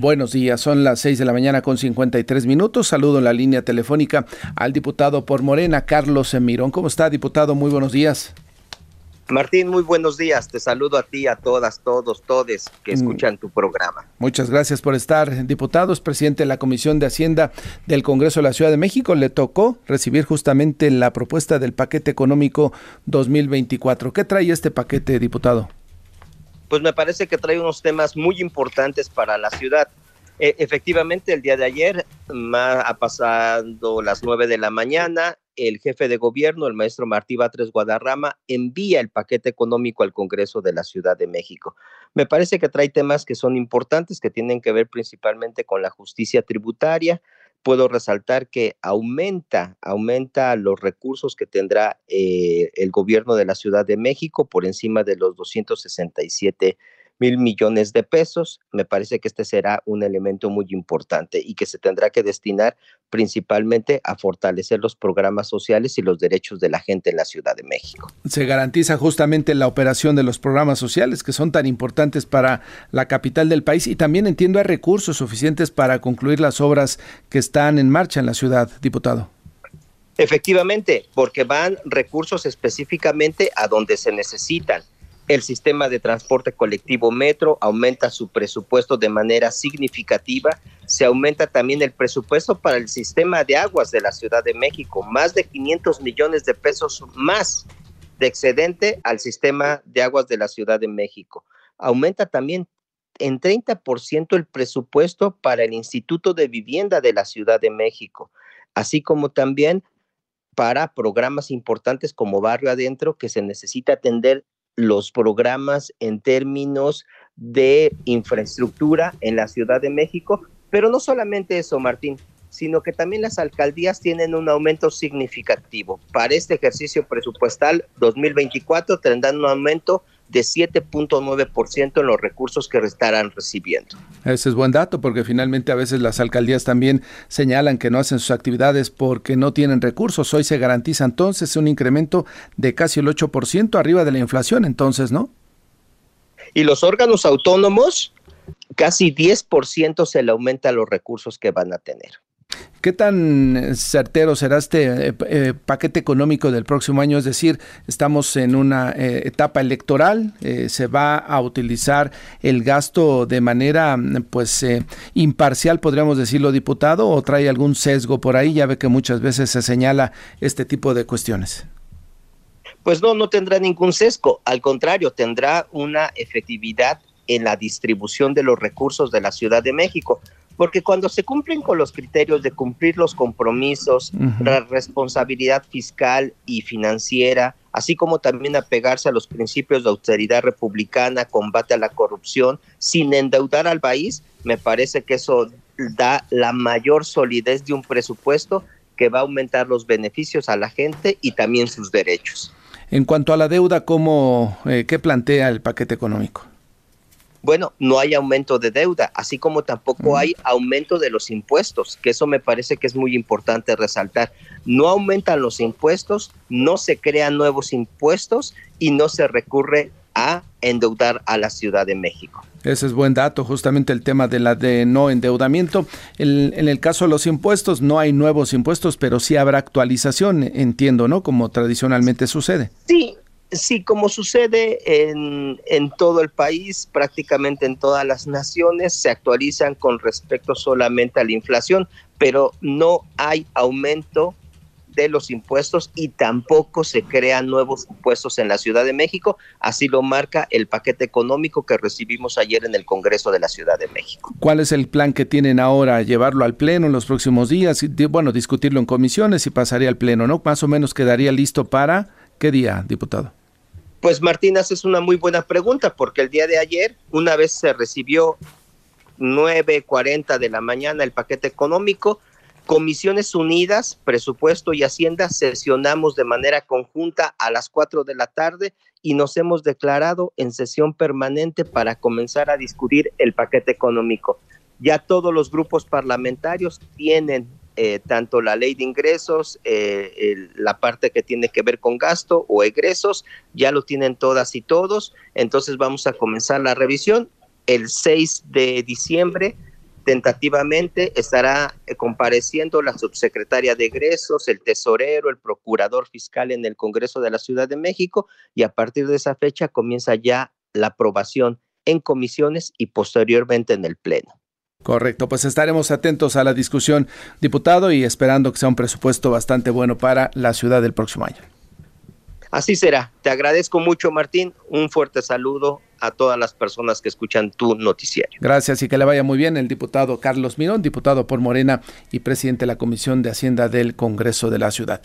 Buenos días, son las 6 de la mañana con 53 minutos. Saludo en la línea telefónica al diputado por Morena, Carlos Mirón. ¿Cómo está, diputado? Muy buenos días. Martín, muy buenos días. Te saludo a ti, a todas, todos, todes que mm. escuchan tu programa. Muchas gracias por estar, diputado. Es presidente de la Comisión de Hacienda del Congreso de la Ciudad de México. Le tocó recibir justamente la propuesta del paquete económico 2024. ¿Qué trae este paquete, diputado? Pues me parece que trae unos temas muy importantes para la ciudad. E, efectivamente, el día de ayer ha pasado las nueve de la mañana el jefe de gobierno, el maestro Martí Batres Guadarrama, envía el paquete económico al Congreso de la Ciudad de México. Me parece que trae temas que son importantes, que tienen que ver principalmente con la justicia tributaria. Puedo resaltar que aumenta, aumenta los recursos que tendrá eh, el gobierno de la Ciudad de México por encima de los 267 mil millones de pesos. Me parece que este será un elemento muy importante y que se tendrá que destinar principalmente a fortalecer los programas sociales y los derechos de la gente en la Ciudad de México. Se garantiza justamente la operación de los programas sociales que son tan importantes para la capital del país y también entiendo hay recursos suficientes para concluir las obras que están en marcha en la ciudad, diputado. Efectivamente, porque van recursos específicamente a donde se necesitan el sistema de transporte colectivo Metro aumenta su presupuesto de manera significativa. Se aumenta también el presupuesto para el sistema de aguas de la Ciudad de México, más de 500 millones de pesos más de excedente al sistema de aguas de la Ciudad de México. Aumenta también en 30% el presupuesto para el Instituto de Vivienda de la Ciudad de México, así como también para programas importantes como Barrio Adentro, que se necesita atender los programas en términos de infraestructura en la Ciudad de México, pero no solamente eso, Martín, sino que también las alcaldías tienen un aumento significativo. Para este ejercicio presupuestal 2024 tendrán un aumento de 7.9% en los recursos que estarán recibiendo. Ese es buen dato porque finalmente a veces las alcaldías también señalan que no hacen sus actividades porque no tienen recursos. Hoy se garantiza entonces un incremento de casi el 8% arriba de la inflación, entonces, ¿no? Y los órganos autónomos, casi 10% se le aumenta los recursos que van a tener. ¿Qué tan certero será este eh, eh, paquete económico del próximo año? Es decir, estamos en una eh, etapa electoral, se va a utilizar el gasto de manera pues imparcial, podríamos decirlo, diputado, o trae algún sesgo por ahí, ya ve que muchas veces se señala este tipo de cuestiones. Pues no, no tendrá ningún sesgo, al contrario, tendrá una efectividad en la distribución de los recursos de la Ciudad de México porque cuando se cumplen con los criterios de cumplir los compromisos, la responsabilidad fiscal y financiera, así como también apegarse a los principios de austeridad republicana, combate a la corrupción, sin endeudar al país, me parece que eso da la mayor solidez de un presupuesto que va a aumentar los beneficios a la gente y también sus derechos. En cuanto a la deuda, ¿cómo, eh, ¿qué plantea el paquete económico? Bueno, no hay aumento de deuda, así como tampoco hay aumento de los impuestos, que eso me parece que es muy importante resaltar. No aumentan los impuestos, no se crean nuevos impuestos y no se recurre a endeudar a la Ciudad de México. Ese es buen dato, justamente el tema de la de no endeudamiento. en el caso de los impuestos, no hay nuevos impuestos, pero sí habrá actualización, entiendo, ¿no? Como tradicionalmente sucede. Sí, Sí, como sucede en, en, todo el país, prácticamente en todas las naciones, se actualizan con respecto solamente a la inflación, pero no hay aumento de los impuestos y tampoco se crean nuevos impuestos en la Ciudad de México, así lo marca el paquete económico que recibimos ayer en el Congreso de la Ciudad de México. ¿Cuál es el plan que tienen ahora? ¿Llevarlo al Pleno en los próximos días? Bueno, discutirlo en comisiones y pasaría al Pleno, ¿no? Más o menos quedaría listo para qué día, diputado? Pues Martínez es una muy buena pregunta porque el día de ayer, una vez se recibió 9.40 de la mañana el paquete económico, Comisiones Unidas, Presupuesto y Hacienda sesionamos de manera conjunta a las 4 de la tarde y nos hemos declarado en sesión permanente para comenzar a discutir el paquete económico. Ya todos los grupos parlamentarios tienen eh, tanto la ley de ingresos, eh, la parte que tiene que ver con gasto o egresos, ya lo tienen todas y todos. Entonces vamos a comenzar la revisión. El 6 de diciembre tentativamente estará eh, compareciendo la subsecretaria de egresos, el tesorero, el procurador fiscal en el Congreso de la Ciudad de México y a partir de esa fecha comienza ya la aprobación en comisiones y posteriormente en el Pleno. Correcto, pues estaremos atentos a la discusión, diputado, y esperando que sea un presupuesto bastante bueno para la ciudad del próximo año. Así será. Te agradezco mucho, Martín. Un fuerte saludo a todas las personas que escuchan tu noticiario. Gracias y que le vaya muy bien el diputado Carlos Mirón, diputado por Morena y presidente de la Comisión de Hacienda del Congreso de la Ciudad.